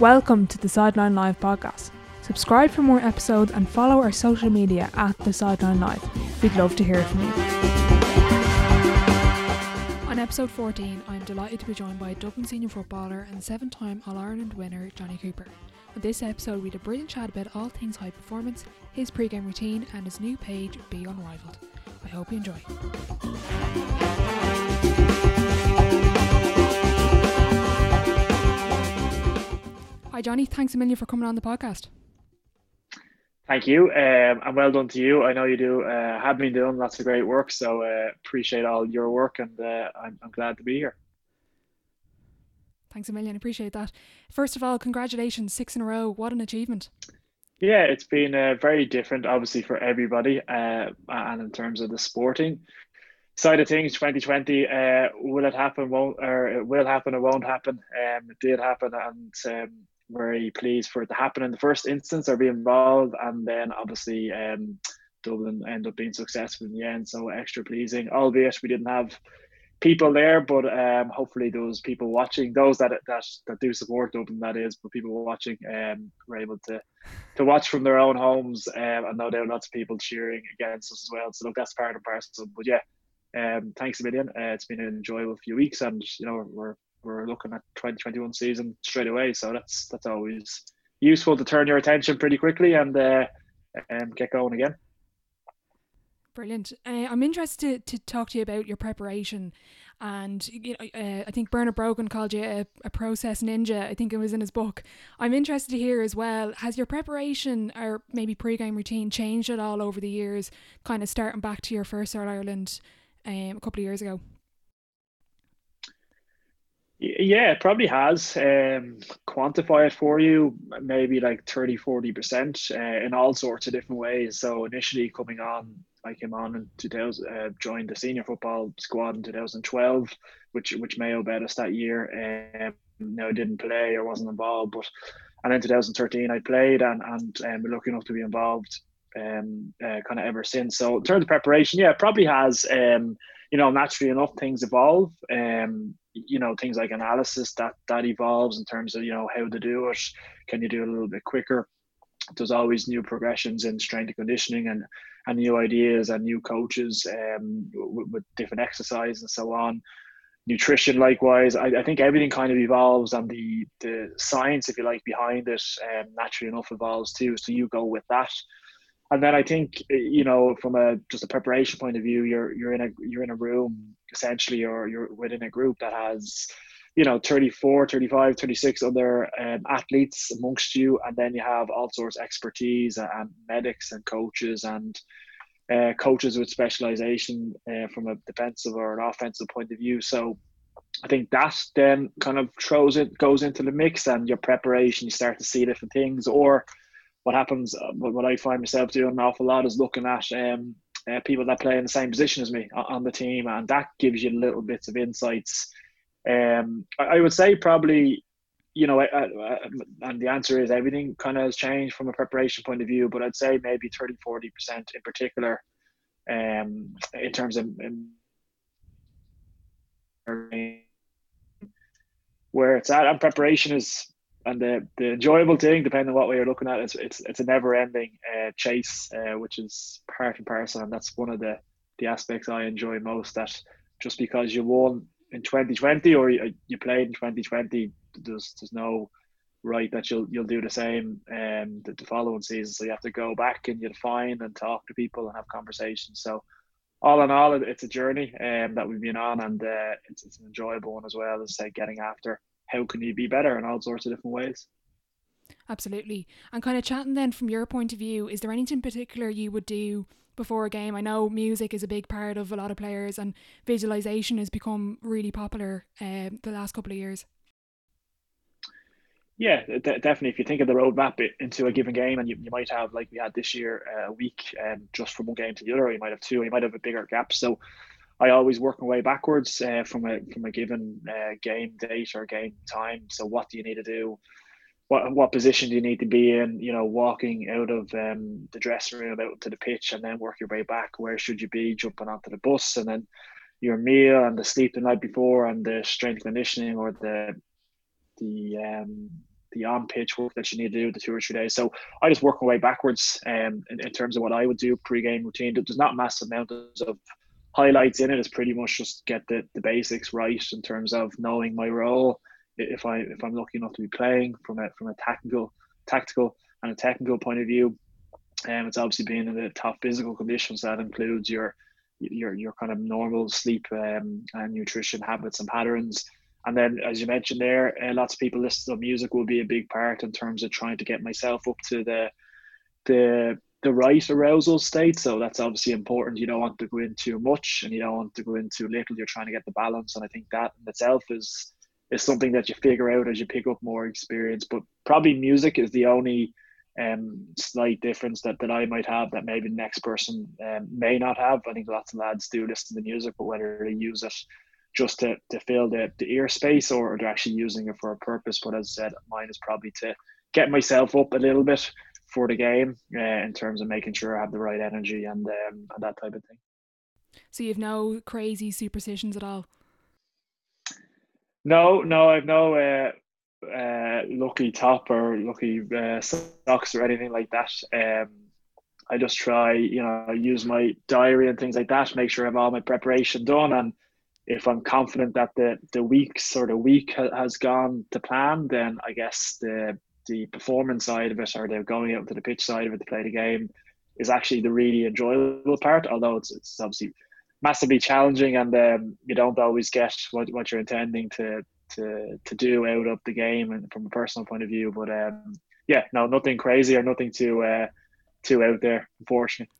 Welcome to the Sideline Live podcast. Subscribe for more episodes and follow our social media at the Sideline Live. We'd love to hear from you. On episode 14, I'm delighted to be joined by Dublin senior footballer and seven time All Ireland winner Jonny Cooper. On this episode, we had a brilliant chat about all things high performance, his pre game routine, and his new page, Be Unrivalled. I hope you enjoy. Hi, Jonny. Thanks a million for coming on the podcast. Thank you, um, and well done to you. I know you do uh, have been doing lots of great work, so uh, appreciate all your work, and uh, I'm, I'm glad to be here. Thanks a million. Appreciate that. First of all, congratulations, six in a row. What an achievement! Yeah, it's been uh, very different, obviously, for everybody, uh, and in terms of the sporting side of things, 2020, uh, will it happen? Won't or it will happen? It won't happen. Um, it did happen, and um, very pleased for it to happen. In the first instance or be involved and then obviously um, Dublin end up being successful in the end. So extra pleasing albeit we didn't have people there but um, hopefully those people watching those that that that do support Dublin that is but people watching um, were able to to watch from their own homes um, and there doubt lots of people cheering against us as well. So look that's part and parcel. But yeah um, thanks a million. Uh, it's been an enjoyable few weeks and you know we're we're looking at 2021 season straight away. So that's that's always useful to turn your attention pretty quickly and uh, um, get going again. Brilliant. Uh, I'm interested to, to talk to you about your preparation. And you know, uh, I think Bernard Brogan called you a, a, process ninja. I think it was in his book. I'm interested to hear as well. Has your preparation or maybe pre-game routine changed at all over the years? Kind of starting back to your first All Ireland um, a couple of years ago. Yeah, it probably has. Um, quantify it for you, maybe like 30, 40% uh, in all sorts of different ways. So initially coming on, I came on in 2000, uh, joined the senior football squad in 2012, which which Mayo bet us that year. Um, no, didn't play or wasn't involved, but and then 2013 I played and and um, lucky enough to be involved um, uh, kind of ever since. So in terms of preparation, yeah, it probably has. Um, you know, naturally enough, things evolve. Um, you know things like analysis that that evolves in terms of you know how to do it. Can you do it a little bit quicker? There's always new progressions in strength and conditioning and and new ideas and new coaches um, with, with different exercise and so on. Nutrition likewise. I, I, think everything kind of evolves and the the science if you like behind it um, naturally enough evolves too. So you go with that and then I think you know from a just a preparation point of view, you're you're in a you're in a room essentially, or you're within a group that has you know 34 35 36 other um, athletes amongst you. And then you have all sorts of expertise and medics and coaches and uh, coaches with specialization uh, from a defensive or an offensive point of view. So I think that then kind of throws it goes into the mix and your preparation you start to see different things. Or what happens, uh, what I find myself doing an awful lot is looking at um, uh, people that play in the same position as me on the team, and that gives you little bits of insights. Um, I would say probably, you know, and the answer is everything kind of has changed from a preparation point of view, but I'd say maybe 30, 40% in particular um, in terms of um, where it's at and preparation is and the, the enjoyable thing, depending on what way you're looking at, is it's it's a never ending uh, chase, uh, which is part and parcel, and that's one of the the aspects I enjoy most. That just because you won in 2020 or you, you played in 2020, there's there's no right that you'll you'll do the same um the, the following season. So you have to go back and you find and talk to people and have conversations. So all in all, it's a journey um, that we've been on, and uh, it's, it's an enjoyable one as well as say getting after how can you be better in all sorts of different ways. Absolutely. And kind of chatting then from your point of view, is there anything particular you would do before a game? I know music is a big part of a lot of players, and visualization has become really popular um, the last couple of years. Yeah, d- definitely. If you think of the roadmap into a given game, and you, you might have, like we had this year, a week um, just from one game to the other, or you might have two, or you might have a bigger gap. So I always work my way backwards uh, from a from a given uh, game date or game time. So what do you need to do? What what position do you need to be in? You know, walking out of um, the dressing room out to the pitch and then work your way back. Where should you be? Jumping onto the bus and then your meal and the sleep the night before and the strength conditioning or the the um, the on pitch work that you need to do the two or three days. So I just work my way backwards um, in, in terms of what I would do pre game routine. There's not massive amounts of highlights in. It's pretty much just get the, the basics right in terms of knowing my role. If I if I'm lucky enough to be playing from a from a tactical tactical and a technical point of view, um, it's obviously being in the top physical conditions. That includes your your your kind of normal sleep um, and nutrition habits and patterns. And then, as you mentioned there, uh, lots of people listen to music will be a big part in terms of trying to get myself up to the the the right arousal state. So that's obviously important. You don't want to go in too much, and you don't want to go in too little. You're trying to get the balance, and I think that in itself is is something that you figure out as you pick up more experience. But probably music is the only um, slight difference that, that I might have that maybe the next person um, may not have. I think lots of lads do listen to music, but whether they use it just to, to fill the, the ear space or they're actually using it for a purpose. But as I said, mine is probably to get myself up a little bit for the game uh, in terms of making sure I have the right energy and, um, and that type of thing. So you've no crazy superstitions at all? No, no, I've no uh, uh, lucky top or lucky uh, socks or anything like that. Um, I just try, you know, use my diary and things like that, make sure I have all my preparation done. And if I'm confident that the, the weeks or the week ha- has gone to plan, then I guess the the performance side of it or the going out to the pitch side of it to play the game is actually the really enjoyable part. Although it's, it's obviously massively challenging and um, you don't always get what, what you're intending to to to do out of the game and from a personal point of view. But um, yeah, no, nothing crazy or nothing too uh, too out there, unfortunately.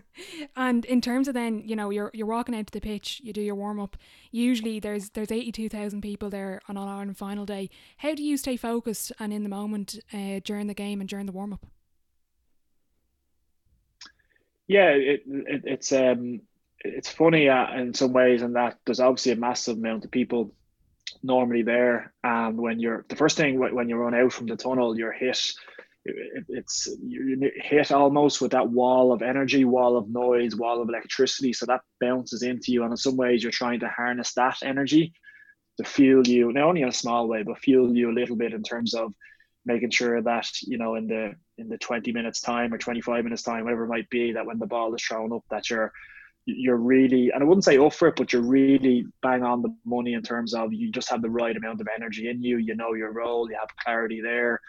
and in terms of then, you know, you're you're walking out to the pitch, you do your warm up. Usually, there's there's eighty two thousand people there on All Ireland final day. How do you stay focused and in the moment uh, during the game and during the warm up? Yeah, it, it, it's um it's funny uh, in some ways and that there's obviously a massive amount of people normally there. And when you're the first thing when you run out from the tunnel, you're hit. It's you hit almost with that wall of energy, wall of noise, wall of electricity. So that bounces into you, and in some ways, you're trying to harness that energy to fuel you, not only in a small way, but fuel you a little bit in terms of making sure that you know in the in the 20 minutes time or 25 minutes time whatever it might be that when the ball is thrown up that you're you're really, and I wouldn't say off for it, but you're really bang on the money in terms of you just have the right amount of energy in you. You know your role, you have clarity there.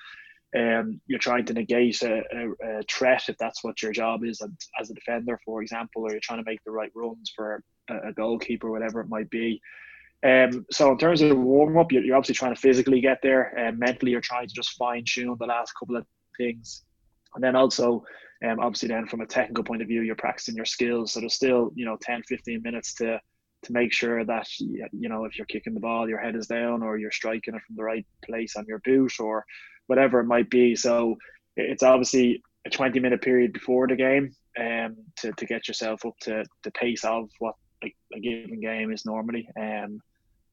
Um, you're trying to negate a, a, a, threat if that's what your job is as a defender, for example, or you're trying to make the right runs for a, a goalkeeper, whatever it might be. Um, so in terms of warm up, you're, you're, obviously trying to physically get there, and mentally you're trying to just fine tune the last couple of things, and then also um, obviously, then from a technical point of view, you're practicing your skills. So there's still, you know, 10, 15 minutes to to make sure that you know if you're kicking the ball, your head is down, or you're striking it from the right place on your boot, or whatever it might be. So it's obviously a 20 minute period before the game um, to, to get yourself up to the pace of what a, a given game is normally. Um,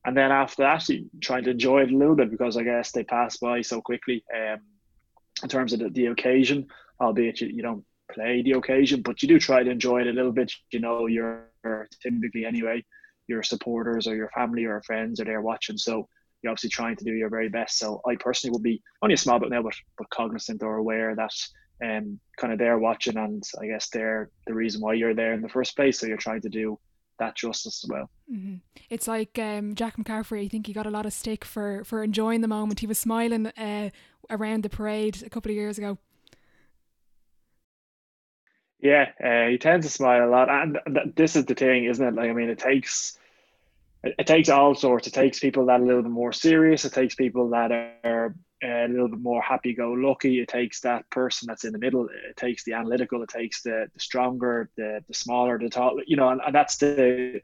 and then after that, you trying to enjoy it a little bit because I guess they pass by so quickly. Um, in terms of the, the occasion, albeit you, you don't play the occasion, but you do try to enjoy it a little bit. You know, you're typically anyway, your supporters or your family or friends are there watching. So you're obviously trying to do your very best. So I personally will be only a small bit now, but, but cognizant or aware that um kind of they're watching and I guess they're the reason why you're there in the first place. So you're trying to do that justice as well. Mm-hmm. It's like um, Jack McCaffrey. I think he got a lot of stick for for enjoying the moment. He was smiling uh, around the parade a couple of years ago. Yeah, uh, he tends to smile a lot, and th- this is the thing, isn't it? Like, I mean, it takes it, it takes all sorts. It takes people that are a little bit more serious. It takes people that are uh, a little bit more happy-go-lucky. It takes that person that's in the middle. It takes the analytical. It takes the, the stronger, the the smaller, the tall. You know, and, and that's the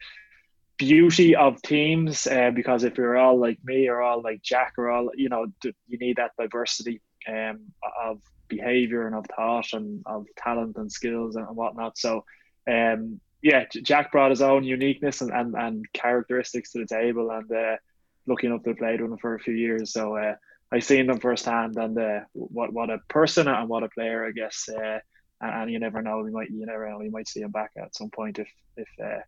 beauty of teams. Uh, because if you're all like me or all like Jack or all, you know, you need that diversity um, of behavior and of thought and of talent and skills and whatnot. So, um, yeah, Jack brought his own uniqueness and, and, and characteristics to the table, and uh, looking up to played with him for a few years. So uh, I seen them firsthand, and uh, what what a person and what a player, I guess. Uh, and, and, you never know, we might you never know, we might see him back at some point if if uh,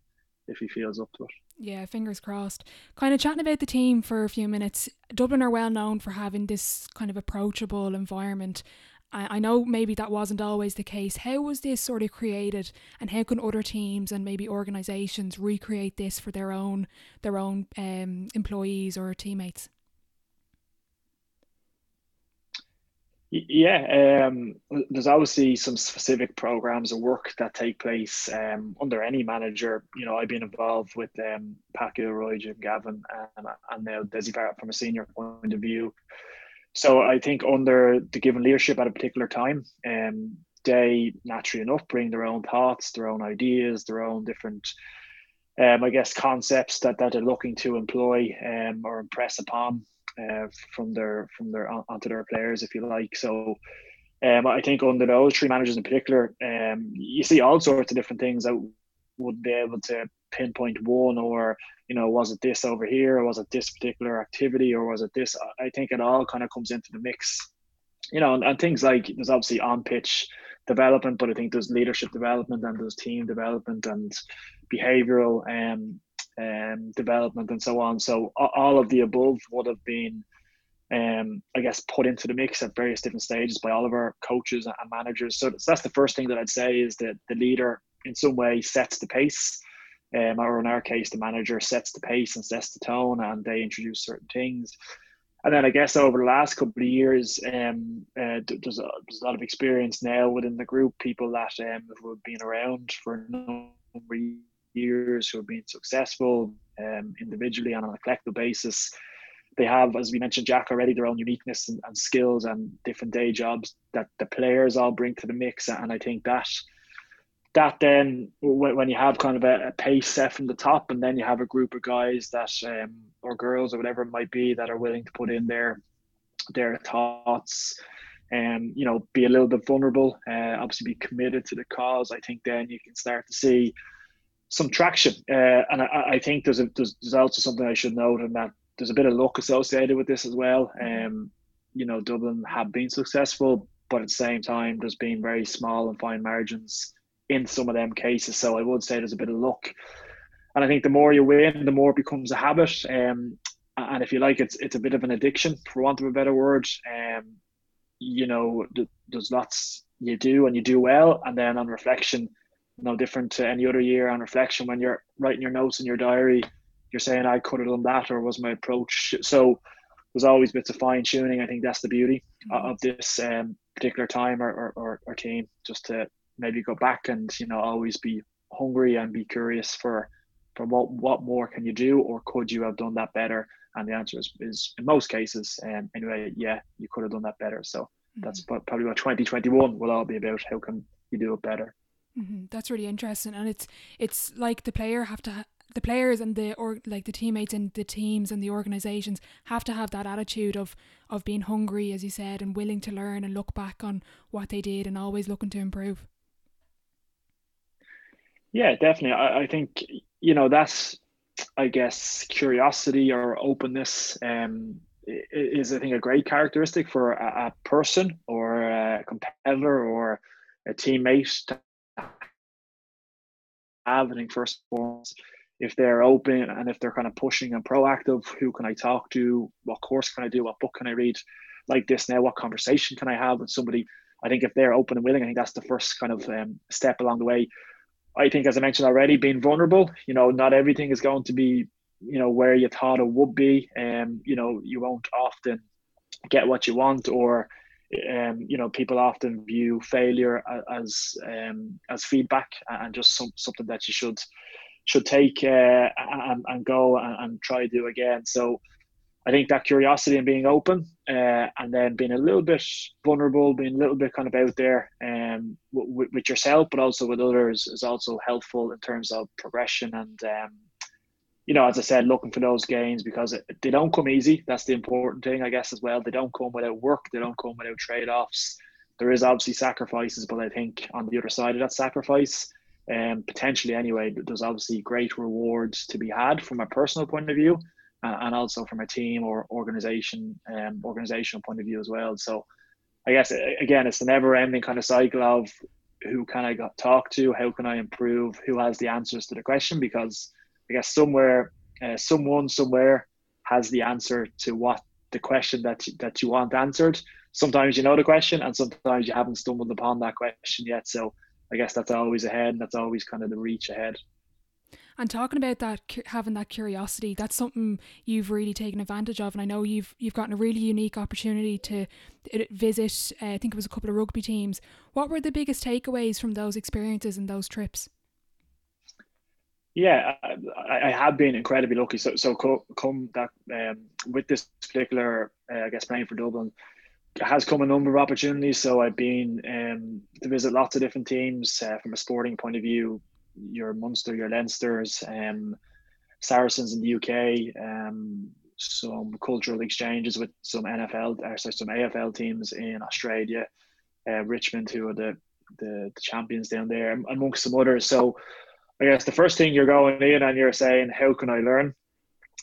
if he feels up to it. Yeah, fingers crossed. Kind of chatting about the team for a few minutes. Dublin are well known for having this kind of approachable environment. I, I know maybe that wasn't always the case. How was this sort of created, and how can other teams and maybe organisations recreate this for their own their own um, employees or teammates? Yeah, um, there's obviously some specific programs of work that take place um, under any manager. You know, I've been involved with um, Pat Gilroy, Jim Gavin, and, and now Dessie Farrell from a senior point of view. So I think under the given leadership at a particular time, um, they naturally enough bring their own thoughts, their own ideas, their own different, um, I guess, concepts that, that they're looking to employ um, or impress upon uh, from their from their onto their players, if you like. So. Um, I think under those three managers in particular, um, you see all sorts of different things that would be able to pinpoint one or you know was it this over here or was it this particular activity or was it this i think it all kind of comes into the mix you know and, and things like there's obviously on pitch development but i think there's leadership development and there's team development and behavioral um, um, development and so on. So all of the above would have been, um, I guess, put into the mix at various different stages by all of our coaches and managers. So that's the first thing that I'd say is that the leader in some way sets the pace. Um, or in our case, the manager sets the pace and sets the tone, and they introduce certain things. And then I guess over the last couple of years, um, uh, there's, a, there's a lot of experience now within the group, people that um, have been around for a number of years who have been successful um, individually and on a collective basis. They have, as we mentioned, Jack already, their own uniqueness and, and skills and different day jobs that the players all bring to the mix. And I think that that then when you have kind of a, a, pace set from the top and then you have a group of guys that um, or girls or whatever it might be that are willing to put in their their thoughts and um, you know be a little bit vulnerable uh, obviously be committed to the cause i think then you can start to see some traction. Uh, and I, I, think there's, a, there's, there's also something I should note and that there's a bit of luck associated with this as well. Um, you know, Dublin have been successful, but at the same time, there's been very small and fine margins in some of them cases. So I would say there's a bit of luck. And I think the more you win, the more it becomes a habit. Um, and if you like, it's it's a bit of an addiction, for want of a better word. Um, you know, there's lots you do and you do well, and then on reflection, no different to any other year on reflection when you're writing your notes in your diary you're saying i could have done that or was my approach so there's always bits of fine tuning i think that's the beauty of this um, particular time or, or, or, or team just to maybe go back and you know always be hungry and be curious for for what what more can you do or could you have done that better and the answer is, is in most cases um, anyway yeah you could have done that better so mm-hmm. that's probably what 2021 will all be about how can you do it better Mm-hmm. That's really interesting, and it's it's like the player have to ha- the players and the or like the teammates and the teams and the organizations have to have that attitude of of being hungry, as you said, and willing to learn and look back on what they did and always looking to improve. Yeah, definitely. I, I think you know that's I guess curiosity or openness um, is I think a great characteristic for a, a person or a competitor or a teammate to have. I think first and foremost, if they're open and if they're kind of pushing and proactive, who can I talk to? What course can I do? What book can I read? Like this now, what conversation can I have with somebody? I think if they're open and willing, I think that's the first kind of um, step along the way. I think, as I mentioned already, being vulnerable. You know, not everything is going to be, you know, where you thought it would be. And um, you know, you won't often get what you want, or um, you know, people often view failure as um, as feedback and just some, something that you should should take uh, and, and go and, and try to do again. So I think that curiosity and being open uh, and then being a little bit vulnerable, being a little bit kind of out there um, w- with yourself, but also with others is also helpful in terms of progression and um, you know, as I said, looking for those gains because they don't come easy. That's the important thing, I guess, as well. They don't come without work. They don't come without trade offs. There is obviously sacrifices, but I think on the other side of that sacrifice, um, potentially anyway, there's obviously great rewards to be had from a personal point of view, and also from a team or organization, um, organizational point of view as well. So, I guess again, it's the never-ending kind of cycle of who can I talk to, how can I improve, who has the answers to the question, because I guess somewhere, uh, someone somewhere has the answer to what the question that that you want answered. Sometimes you know the question, and sometimes you haven't stumbled upon that question yet. So I guess that's always ahead, and that's always kind of the reach ahead. And talking about that, having that curiosity, that's something you've really taken advantage of. And I know you've you've gotten a really unique opportunity to visit. Uh, I think it was a couple of rugby teams. What were the biggest takeaways from those experiences and those trips? Yeah, I, I have been incredibly lucky. So, so come that um, with this particular, uh, I guess, playing for Dublin, has come a number of opportunities. So I've been um, to visit lots of different teams uh, from a sporting point of view, your Munster, your Leinsters, um, Saracens in the UK, um, some cultural exchanges with some NFL, or sorry, some AFL teams in Australia, uh, Richmond, who are the, the, the champions down there, amongst some others. So I guess the first thing you're going in and you're saying, how can I learn?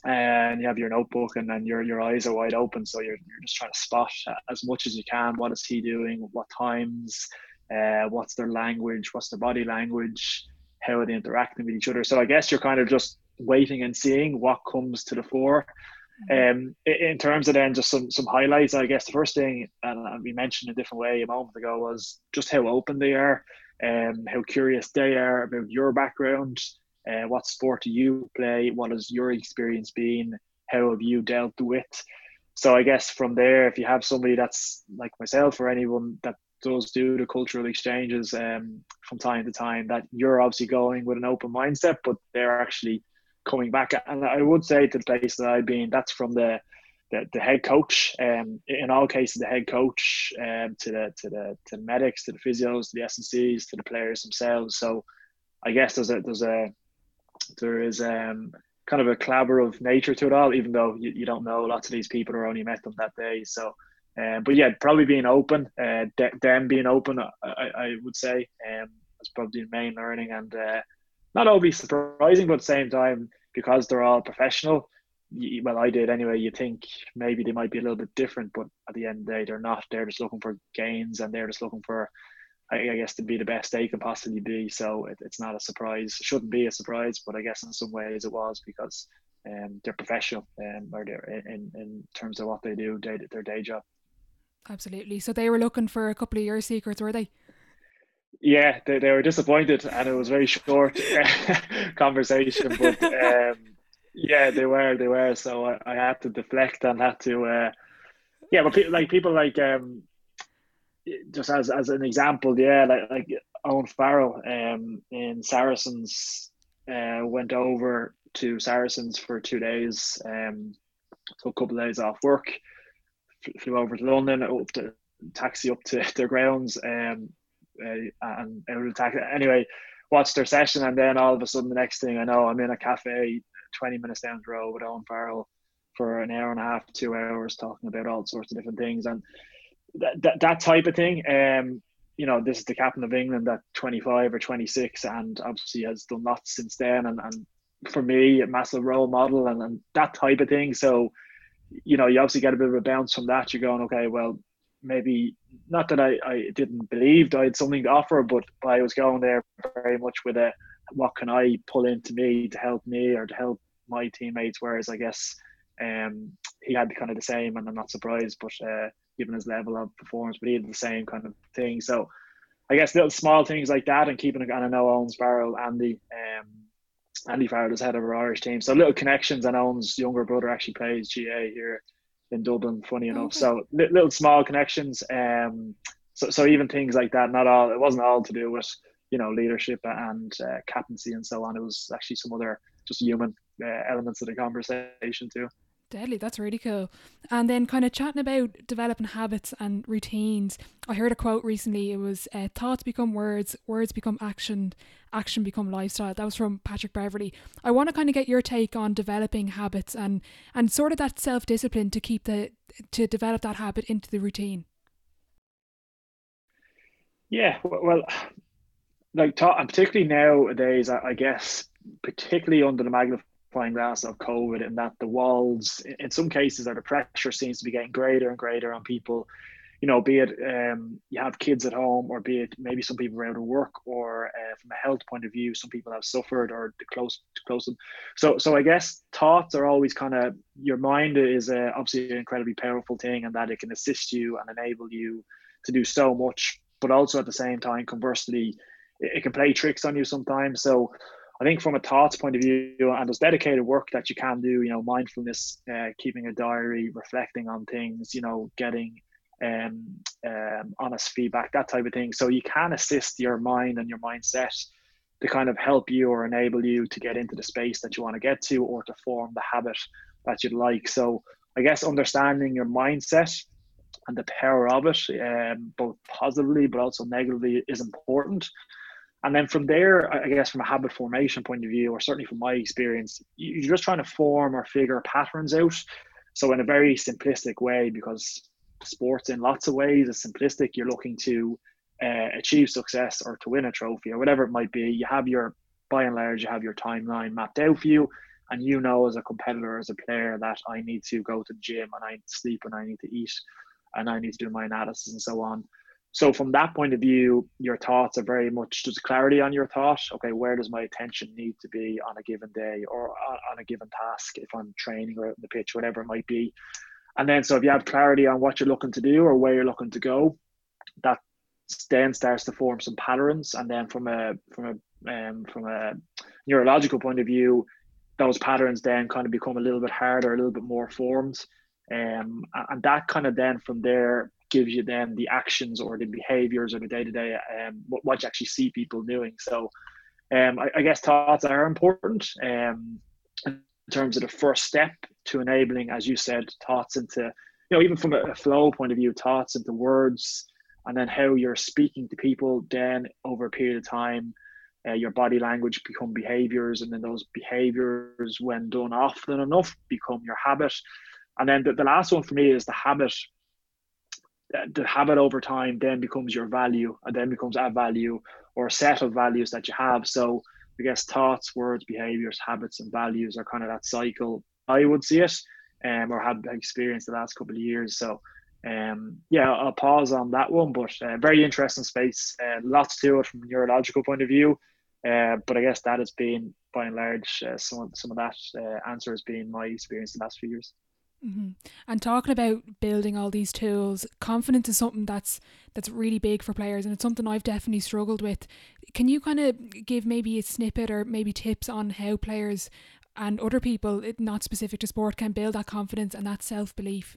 And you have your notebook and then your your eyes are wide open, so you're, you're just trying to spot as much as you can. What is he doing? What times? Uh, what's their language? What's their body language? How are they interacting with each other. So I guess you're kind of just waiting and seeing what comes to the fore. Mm-hmm. Um, in terms of then just some some highlights, I guess the first thing, and we mentioned a different way a moment ago, was just how open they are, um, how curious they are about your background, uh, what sport do you play, what has your experience been, how have you dealt with. So I guess from there, if you have somebody that's like myself or anyone that does do the cultural exchanges um, from time to time that you're obviously going with an open mindset, but they're actually coming back. And I would say to the place that I've been, that's from the the, the head coach. Um, in all cases, the head coach um, to the to the to the medics, to the physios, to the S&Cs, to the players themselves. So I guess there's a there's a there is um, kind of a collaborative nature to it all, even though you, you don't know lots of these people are only met them that day. So um, but yeah, probably being open, uh, them being open, I, I would say, um, is probably the main learning and uh, not overly surprising, but at the same time, because they're all professional, you, well, I did anyway. You think maybe they might be a little bit different, but at the end of the day, they're not. They're just looking for gains and they're just looking for, I, I guess, to be the best they can possibly be. So it, it's not a surprise. It shouldn't be a surprise, but I guess in some ways it was because um, they're professional um, or they're in, in terms of what they do, day, their day job. Absolutely. So they were looking for a couple of year secrets, were they? Yeah, they, they were disappointed, and it was very short conversation. But um, yeah, they were, they were. So I, I had to deflect and had to, uh, yeah. But pe- like people like, um, just as as an example, yeah, like like Owen Farrell um, in Saracens uh, went over to Saracens for two days. Um, took a couple of days off work flew over to London, up to taxi up to their grounds, um, uh, and out of taxi. Anyway, watched their session, and then all of a sudden, the next thing I know, I'm in a cafe, twenty minutes down the road with Owen Farrell for an hour and a half, two hours, talking about all sorts of different things, and that that, that type of thing. Um, you know, this is the captain of England at 25 or 26, and obviously has done lots since then, and, and for me, a massive role model, and, and that type of thing. So you know, you obviously get a bit of a bounce from that. You're going, okay, well, maybe not that I, I didn't believe I had something to offer, but I was going there very much with a what can I pull into me to help me or to help my teammates. Whereas I guess um, he had kind of the same, and I'm not surprised, but uh, given his level of performance, but he had the same kind of thing. So I guess little small things like that, and keeping it. And I know Owens Farrell, Andy, um, Andy Farrell is head of our Irish team. So little connections and Owen's younger brother actually plays GA here in Dublin, funny enough. Okay. So little small connections. Um, so, so even things like that, not all, it wasn't all to do with, you know, leadership and uh, captaincy and so on. It was actually some other just human uh, elements of the conversation too. Deadly, that's really cool. And then, kind of chatting about developing habits and routines. I heard a quote recently. It was uh, "Thoughts become words, words become action, action become lifestyle." That was from Patrick Beverley. I want to kind of get your take on developing habits and and sort of that self discipline to keep the to develop that habit into the routine. Yeah, well, like and particularly nowadays, I guess, particularly under the magnifying magnifying glass of COVID, and that the walls, in some cases, or the pressure seems to be getting greater and greater on people. you know, be it um, you have kids at home, or be it maybe some people are out of work, or uh, from a health point of view, some people have suffered or close to close them. So, so I guess thoughts are always kind of your mind is uh, obviously an incredibly powerful thing, and that it can assist you and enable you to do so much. But also at the same time, conversely, it, it can play tricks on you sometimes. So. I think from a thoughts point of view, and there's dedicated work that you can do, you know, mindfulness, uh, keeping a diary, reflecting on things, you know, getting um, um, honest feedback, that type of thing. So you can assist your mind and your mindset to kind of help you or enable you to get into the space that you want to get to or to form the habit that you'd like. So I guess understanding your mindset and the power of it, um, both positively but also negatively, is important. And then from there, I guess from a habit formation point of view, or certainly from my experience, you're just trying to form or figure patterns out. So in a very simplistic way, because sports in lots of ways is simplistic. You're looking to uh, achieve success or to win a trophy or whatever it might be. You have your, by and large, you have your timeline mapped out for you. And you know, as a competitor, as a player, that I need to go to the gym and I need to sleep and I need to eat and I need to do my analysis and so on. So, from that point of view, your thoughts are very much just clarity on your thought. Okay, where does my attention need to be on a given day or on a given task if I'm training or out in the pitch, whatever it might be? And then, so if you have clarity on what you're looking to do or where you're looking to go, that then starts to form some patterns. And then, from a from a um, from a neurological point of view, those patterns then kind of become a little bit harder, a little bit more formed. Um, and that kind of then from there gives you then the actions or the behaviors or the day to day um what, what you actually see people doing. So um, I, I guess thoughts are important. Um, in terms of the first step to enabling, as you said, thoughts into, you know, even from a flow point of view, thoughts into words, and then how you're speaking to people. Then over a period of time, uh, your body language become behaviors, and then those behaviors, when done often enough, become your habit. And then the, the last one for me is the habit. The habit over time then becomes your value, and then becomes a value or a set of values that you have. So I guess thoughts, words, behaviors, habits, and values are kind of that cycle. I would see it, um, or have experienced the last couple of years. So, um, yeah, I'll pause on that one. But uh, very interesting space. Uh, lots to it from a neurological point of view. Uh, but I guess that has been, by and large, uh, some of, some of that uh, answer has been my experience the last few years. Mm-hmm. And talking about building all these tools, confidence is something that's that's really big for players, and it's something I've definitely struggled with. Can you kind of give maybe a snippet or maybe tips on how players and other people, not specific to sport, can build that confidence and that self belief?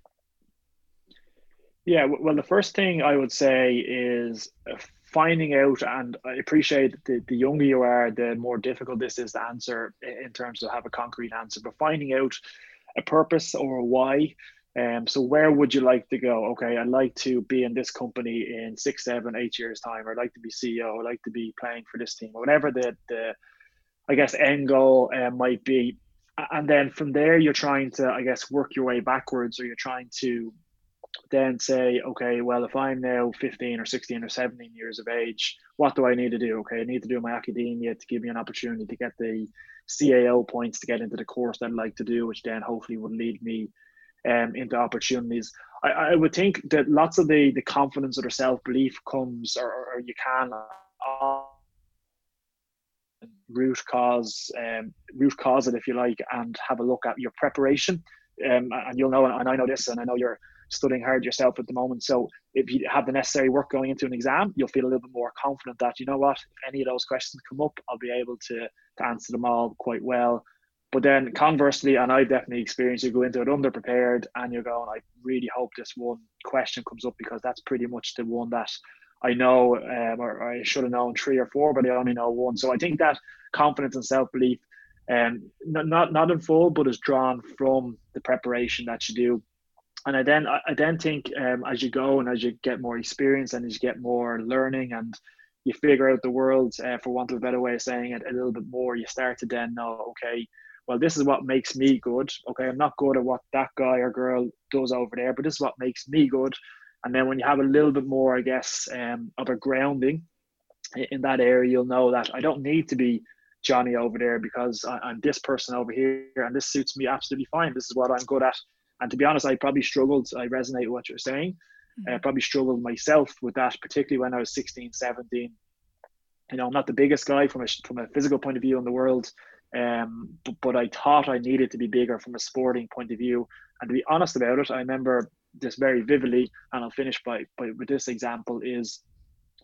Yeah, well, the first thing I would say is uh, finding out, and I appreciate the, the younger you are, the more difficult this is to answer in terms of have a concrete answer, but finding out a purpose or a why. Um, so where would you like to go? Okay, I'd like to be in this company in six, seven, eight years time. I'd like to be CEO. I'd like to be playing for this team. Or whatever the the, I guess end goal uh, might be, and then from there you're trying to, I guess, work your way backwards, or you're trying to then say, okay, well, if I'm now 15 or 16 or 17 years of age, what do I need to do? Okay, I need to do my academia to give me an opportunity to get the CAO points to get into the course that I'd like to do, which then hopefully would lead me um, into opportunities. I, I would think that lots of the, the confidence or the self belief comes, or, or you can, uh, root cause, um, root cause it if you like, and have a look at your preparation. Um, and you'll know, and I know this, and I know you're studying hard yourself at the moment. So if you have the necessary work going into an exam, you'll feel a little bit more confident that you know what, if any of those questions come up, I'll be able to to answer them all quite well. But then conversely, and I've definitely experienced you go into it underprepared and you're going, I really hope this one question comes up because that's pretty much the one that I know um, or I should have known three or four, but I only know one. So I think that confidence and self belief, um, not, not not in full, but is drawn from the preparation that you do and I then I then think um, as you go and as you get more experience and as you get more learning and you figure out the world, uh, for want of a better way of saying it, a little bit more, you start to then know, okay, well, this is what makes me good. Okay, I'm not good at what that guy or girl does over there, but this is what makes me good. And then when you have a little bit more, I guess, um, of a grounding in that area, you'll know that I don't need to be Johnny over there because I, am this person over here and this suits me absolutely fine. This is what I'm good at and to be honest, I probably struggled. I resonate with what you're saying. mm-hmm. uh, probably struggled myself with that, particularly when I was 16, 17. You know, I'm not the biggest guy from a from a physical point of view in the world, um, but, but I thought I needed to be bigger from a sporting point of view. And to be honest about it, I remember this very vividly, and I'll finish by, by with this example is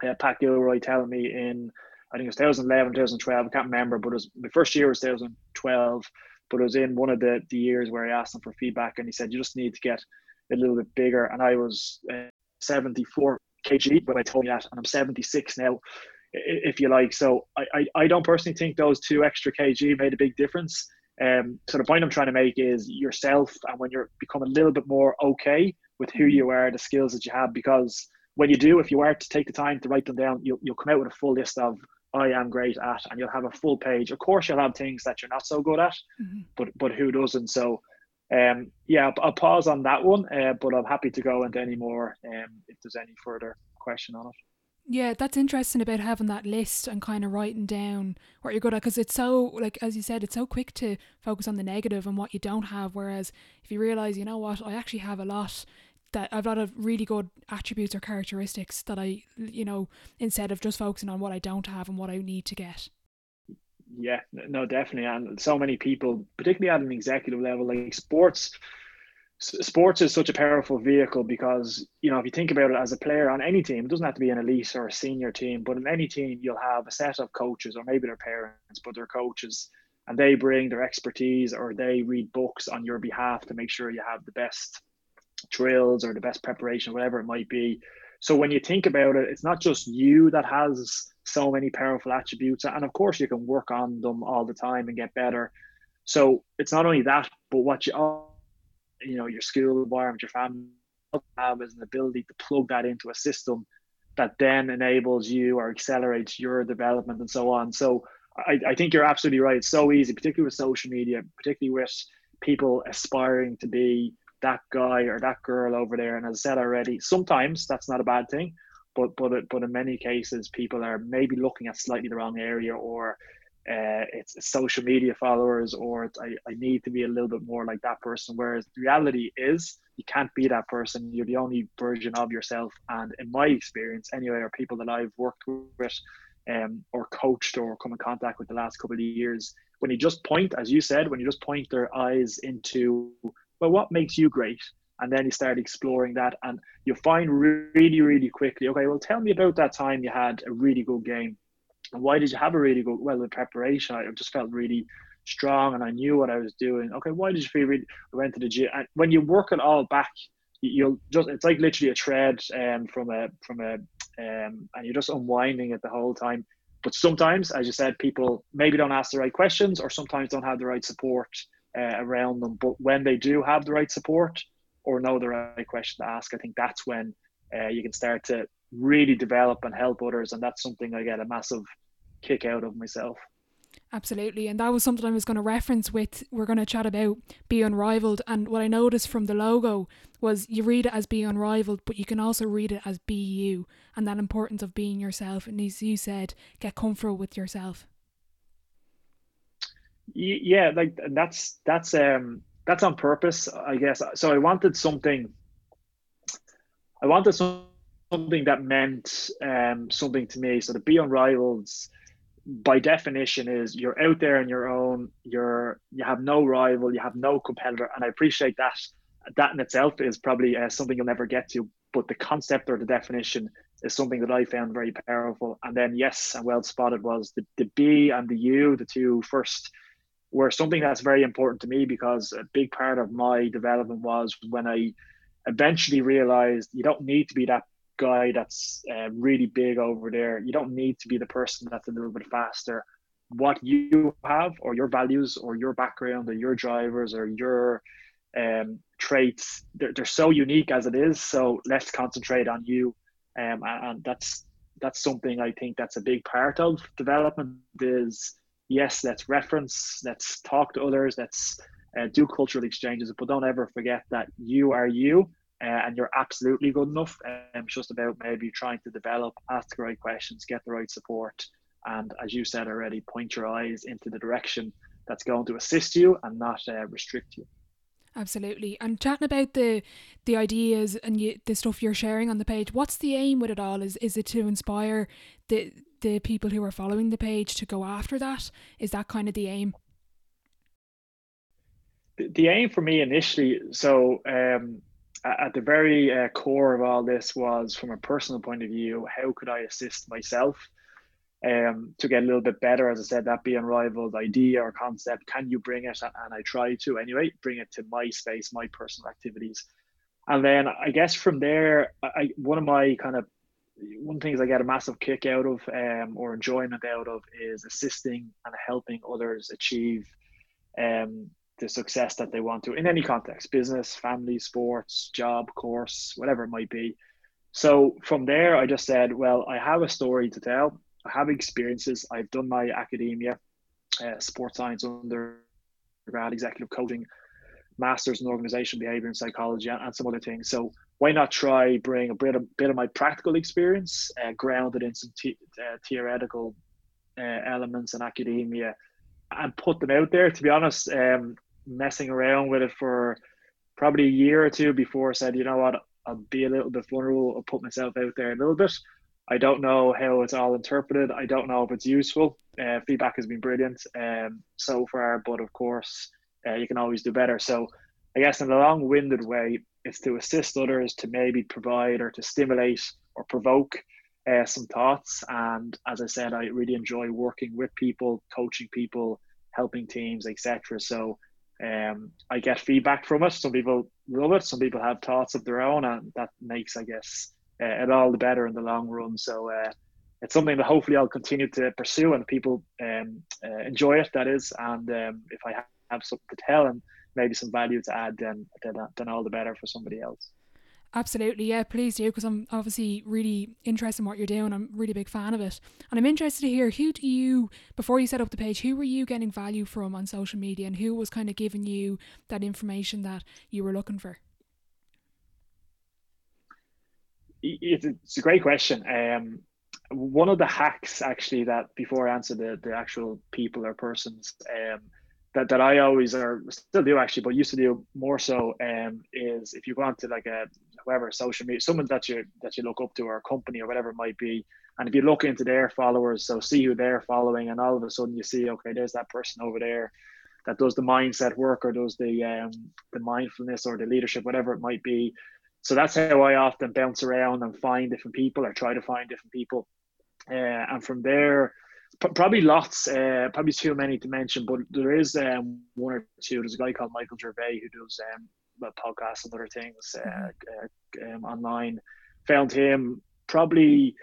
uh, Pat Gilroy telling me in I think it was 2011, 2012, I can't remember, but it was my first year was 2012, but it was in one of the, the years where I asked him for feedback and he said, you just need to get a little bit bigger. And I was uh, 74 kg when I told me that, and I'm 76 now, if you like. So I, I, I don't personally think those two extra kg made a big difference. Um, so the point I'm trying to make is yourself, and when you're become a little bit more okay with who you are, the skills that you have, because when you do, if you are to take the time to write them down, you'll, you'll come out with a full list of I am great at, and you'll have a full page. Of course, you'll have things that you're not so good at, mm-hmm. but but who doesn't? So, um, yeah, I'll, I'll pause on that one, uh, but I'm happy to go into any more um, if there's any further question on it. Yeah, that's interesting about having that list and kind of writing down what you're good at because it's so, like, as you said, it's so quick to focus on the negative and what you don't have. Whereas if you realize, you know what, I actually have a lot that I've got a lot of really good attributes or characteristics that I, you know, instead of just focusing on what I don't have and what I need to get. Yeah, no, definitely. And so many people, particularly at an executive level, like sports, sports is such a powerful vehicle because, you know, if you think about it as a player on any team, it doesn't have to be an elite or a senior team, but in any team, you'll have a set of coaches or maybe their parents, but they're coaches and they bring their expertise or they read books on your behalf to make sure you have the best drills or the best preparation, whatever it might be. So when you think about it, it's not just you that has so many powerful attributes, and of course you can work on them all the time and get better. So it's not only that, but what you you know your school environment, your family have is an ability to plug that into a system that then enables you or accelerates your development and so on. So I, I think you're absolutely right. It's so easy, particularly with social media, particularly with people aspiring to be that guy or that girl over there. And as I said already, sometimes that's not a bad thing, but but but in many cases, people are maybe looking at slightly the wrong area, or uh, it's social media followers, or I, I need to be a little bit more like that person. Whereas the reality is, you can't be that person. You're the only version of yourself. And in my experience, anyway, or people that I've worked with. Um, or coached or come in contact with the last couple of years when you just point as you said when you just point their eyes into well, what makes you great? And then you start exploring that, and you find really, really quickly, okay, well, tell me about that time you had a really good game. And why did you have a really good, well, the preparation, I just felt really strong and I knew what I was doing. Okay, why did you feel really, I went to the gym. And when you work it all back, you'll just, it's like literally a thread um, from a, from a, um, and you're just unwinding it the whole time. But sometimes, as you said, people maybe don't ask the right questions or sometimes don't have the right support uh, around them. But when they do have the right support or know the right question to ask, I think that's when uh, you can start to really develop and help others. And that's something I get a massive kick out of myself. Absolutely. And that was something I was going to reference with. We're going to chat about Be Unrivalled. And what I noticed from the logo was you read it as Be Unrivalled, but you can also read it as Be You and that importance of being yourself. And as you said, get comfortable with yourself yeah like that's that's um that's on purpose i guess. So i wanted something i wanted something that meant um something to me. So to be unrivaled by definition is you're out there on your own you're you have no rival you have no competitor and i appreciate that. That in itself is probably uh, something you'll never get to but the concept or the definition is something that i found very powerful. And then yes and well spotted was the, the b and the u the two first were something that's very important to me because a big part of my development was when I eventually realized you don't need to be that guy that's uh, really big over there. You don't need to be the person that's a little bit faster. What you have, or your values, or your background, or your drivers, or your um, traits, they're, they're so unique as it is. So let's concentrate on you. Um, and, and that's that's something I think that's a big part of development is yes, let's reference, let's talk to others, let's uh, do cultural exchanges, but don't ever forget that you are you uh, and you're absolutely good enough. Um, it's just about maybe trying to develop, ask the right questions, get the right support, and as you said already, point your eyes into the direction that's going to assist you and not uh, restrict you. Absolutely. And chatting about the the ideas and you, the stuff you're sharing on the page, what's the aim with it all? Is is it to inspire the the people who are following the page to go after that? Is that kind of the aim? The, the aim for me initially, so um, at the very uh, core of all this was from a personal point of view, how could I assist myself? Um, to get a little bit better. As I said, that Be Unrivalled idea or concept. Can you bring it? And I try to anyway, bring it to my space, my personal activities. And then I guess from there, I, one of my kind of one things I get a massive kick out of um, or enjoyment out of is assisting and helping others achieve um, the success that they want to in any context business, family, sports, job, course, whatever it might be. So from there, I just said, well, I have a story to tell. I have experiences. I've done my academia, uh, sports science undergrad, executive coaching, masters in organization behavior and psychology, and, and, some other things. So why not try bring a bit of, bit of my practical experience, uh, grounded in some te- uh, theoretical elements in academia, and put them out there. To be honest, um, messing around with it for probably a year or two before I said, you know what, I'll be a little bit vulnerable. I'll put myself out there a little bit. I don't know how it's all interpreted. I don't know if it's useful. Uh, feedback has been brilliant um, so far, but of course, uh, you can always do better. So, I guess in a long winded way, it's to assist others to maybe provide or to stimulate or provoke uh, some thoughts. And as I said, I really enjoy working with people, coaching people, helping teams, etc. So, um, I get feedback from it. Some people love it, some people have thoughts of their own, and that makes, I guess, uh, and all the better in the long run. So uh, it's something that hopefully I'll continue to pursue and people um, uh, enjoy it. That is, and um, if I have something to tell and maybe some value to add, then then, then all the better for somebody else. Absolutely, yeah, please do because I'm obviously really interested in what you're doing. I'm really big fan of it, and I'm interested to hear who do you before you set up the page, who were you getting value from on social media, and who was kind of giving you that information that you were looking for. It's a great question. Um, one of the hacks actually that before I answer the, the actual people or persons um, that, that I always or still do actually, but used to do more so um, is if you go on to like a whoever social media, someone that you that you look up to or a company or whatever it might be, and if you look into their followers, so see who they're following, and all of a sudden you see okay, there's that person over there that does the mindset work or does the um, the mindfulness or the leadership, whatever it might be so that's how I often bounce around and find different people or try to find different people. Uh, and from there, probably lots, uh, probably too many to mention, but there is um, one or two. There's a guy called Michael Gervais who does um, podcasts and other things uh, mm-hmm. uh, um, online. Found him probably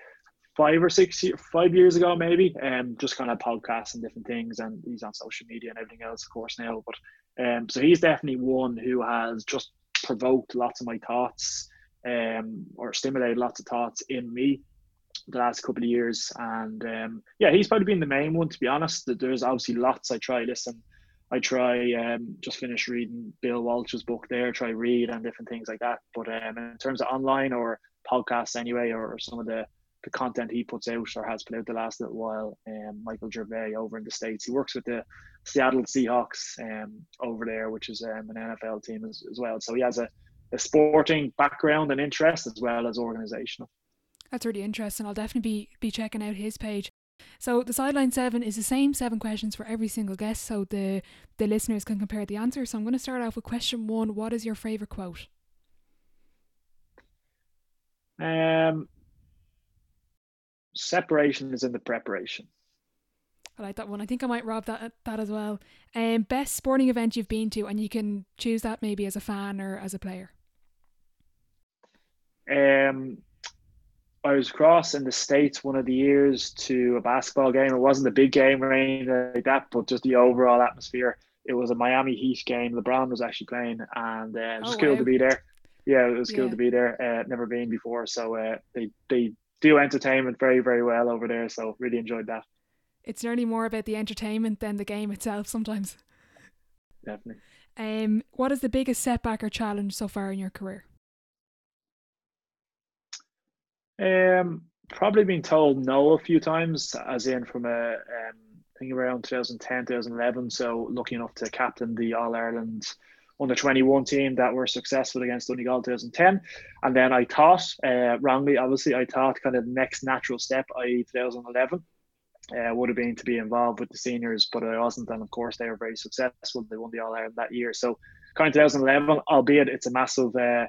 five or six, five years ago, maybe, and um, just kind of podcasts and different things. And he's on social media and everything else, of course, now. But um, so he's definitely one who has just provoked lots of my thoughts um, or stimulated lots of thoughts in me the last couple of years. And um, yeah, he's probably been the main one, to be honest. There's obviously lots I try listen. I try um, just finish reading Bill Walsh's book there, try read and different things like that. But um, in terms of online or podcasts anyway, or, or some of the the content he puts out or has put out the last little while. Um, Michael Gervais over in the States. He works with the Seattle Seahawks um, over there, which is um, an NFL team as, as well. So he has a, a sporting background and interest as well as organizational. That's really interesting. I'll definitely be, be checking out his page. So the sideline seven is the same seven questions for every single guest, so the the listeners can compare the answers. So I'm going to start off with question one. What is your favorite quote? Um, separation is in the preparation. I like that one. I think I might rob that that as well. Um, best sporting event you've been to, and you can choose that maybe as a fan or as a player. Um, I was across in the states one of the years to a basketball game. It wasn't a big game or anything like that, but just the overall atmosphere. It was a Miami Heat game. LeBron was actually playing, and uh, it was oh, cool wow. to be there. Yeah, it was yeah. cool to be there. Uh, never been before, so uh, they they do entertainment very, very well over there. So really enjoyed that. It's nearly more about the entertainment than the game itself sometimes. Definitely. Um, what is the biggest setback or challenge so far in your career? Um, probably been told no a few times, as in from a um, I think around 2010, 2011. So lucky enough to captain the All Ireland under 21 team that were successful against Donegal 2010. And then I thought, uh, wrongly, obviously, I thought kind of next natural step, i.e., 2011, uh, would have been to be involved with the seniors, but I wasn't. And of course, they were very successful. They won the All Ireland that year. So, kind of 2011, albeit it's a massive uh,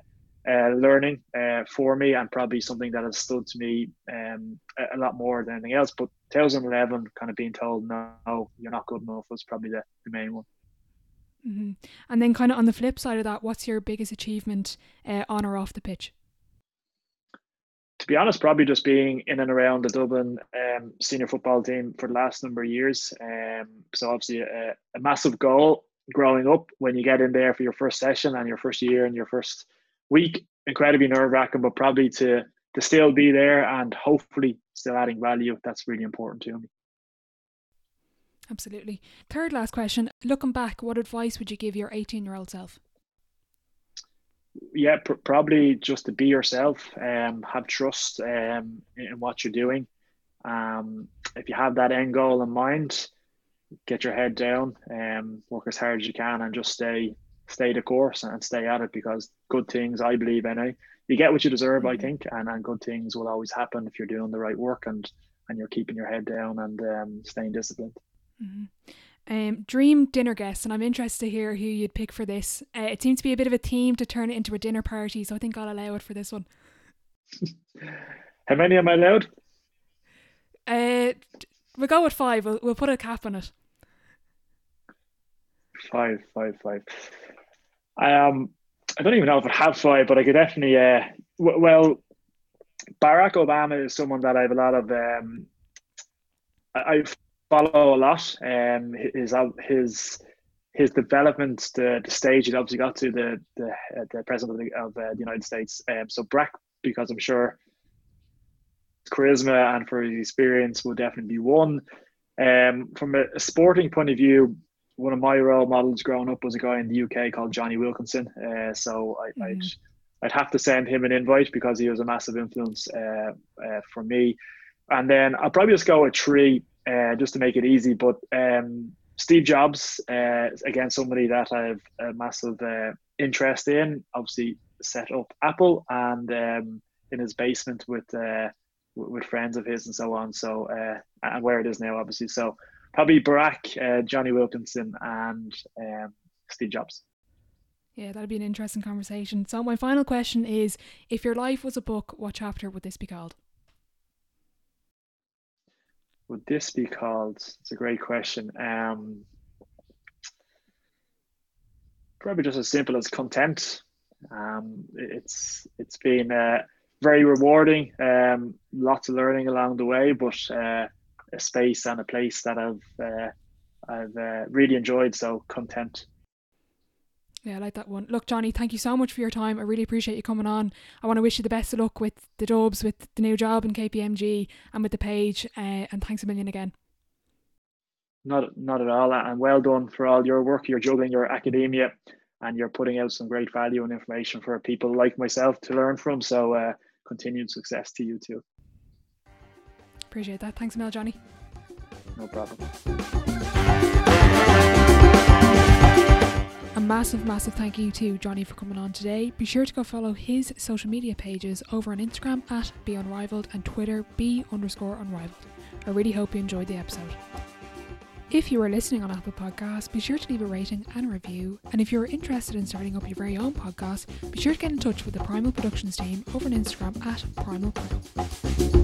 uh, learning uh, for me and probably something that has stood to me um, a, a, lot more than anything else. But 2011, kind of being told, no, you're not good enough, was probably the, the main one. Mm-hmm. And then, kind of on the flip side of that, what's your biggest achievement uh, on or off the pitch? To be honest, probably just being in and around the Dublin um, senior football team for the last number of years. Um, so obviously a, a, massive goal growing up when you get in there for your first session and your first year and your first week, incredibly nerve wracking, but probably to to still be there and hopefully still adding value. That's really important to me. Absolutely. Third last question. Looking back, what advice would you give your 18 year old self? Yeah, pr- probably just to be yourself, um, have trust um, in what you're doing. Um, if you have that end goal in mind, get your head down, um, work as hard as you can, and just stay stay the course and stay at it because good things, I believe, anyway, you get what you deserve, I mm-hmm. think, and, and good things will always happen if you're doing the right work and and you're keeping your head down and um, staying disciplined. Mm-hmm. Um, dream dinner guest, and I'm interested to hear who you'd pick for this. Uh, it seems to be a bit of a theme to turn it into a dinner party, so I think I'll allow it for this one. How many am I allowed? Uh, we'll go with five. We'll, we'll put a cap on it. Five, five, five. I um, I don't even know if I have five, but I could definitely. Uh, w- well, Barack Obama is someone that I have a lot of. Um, I, I follow a lot. Um, his his his development, the, the stage he obviously got to, the the, uh, the president of, the, of uh, the United States. Um, so Barack, because I'm sure charisma and for his experience will definitely be one. Um, from a, a, sporting point of view, one of my role models growing up was a guy in the UK called Jonny Wilkinson. Uh, so I, mm-hmm. I'd have to send him an invite because he was a massive influence uh, uh, for me. And then I'll probably just go with three uh, just to make it easy. But um, Steve Jobs, uh, again, somebody that I have a massive uh, interest in. Obviously, set up Apple and um, in his basement with with friends of his and so on. So and where it is now, obviously. So probably Barack, uh, Jonny Wilkinson, and um, Steve Jobs. Yeah, that'd be an interesting conversation. So, my final question is if your life was a book, what chapter would this be called? Would this be called? It's a great question. Um, probably just as simple as content. Um, it's it's been uh, very rewarding. Um, lots of learning along the way, but uh, a space and a place that I've uh, I've uh, really enjoyed. So content. Yeah, I like that one. Look, Jonny, thank you so much for your time. I really appreciate you coming on. I want to wish you the best of luck with the Dubs, with the new job in KPMG, and with the page. Uh, and thanks a million again. Not, not at all. And well done for all your work. You're juggling your academia, and you're putting out some great value and information for people like myself to learn from. So, uh, continued success to you too. Appreciate that. Thanks, Mel, Jonny. No problem. Massive, massive thank you to Jonny for coming on today. Be sure to go follow his social media pages over on Instagram at Be Unrivalled and Twitter Be underscore Unrivalled. I really hope you enjoyed the episode. If you are listening on Apple Podcasts, be sure to leave a rating and a review. And if you're interested in starting up your very own podcast, be sure to get in touch with the Prymal Productions team over on Instagram at Prymal Pro.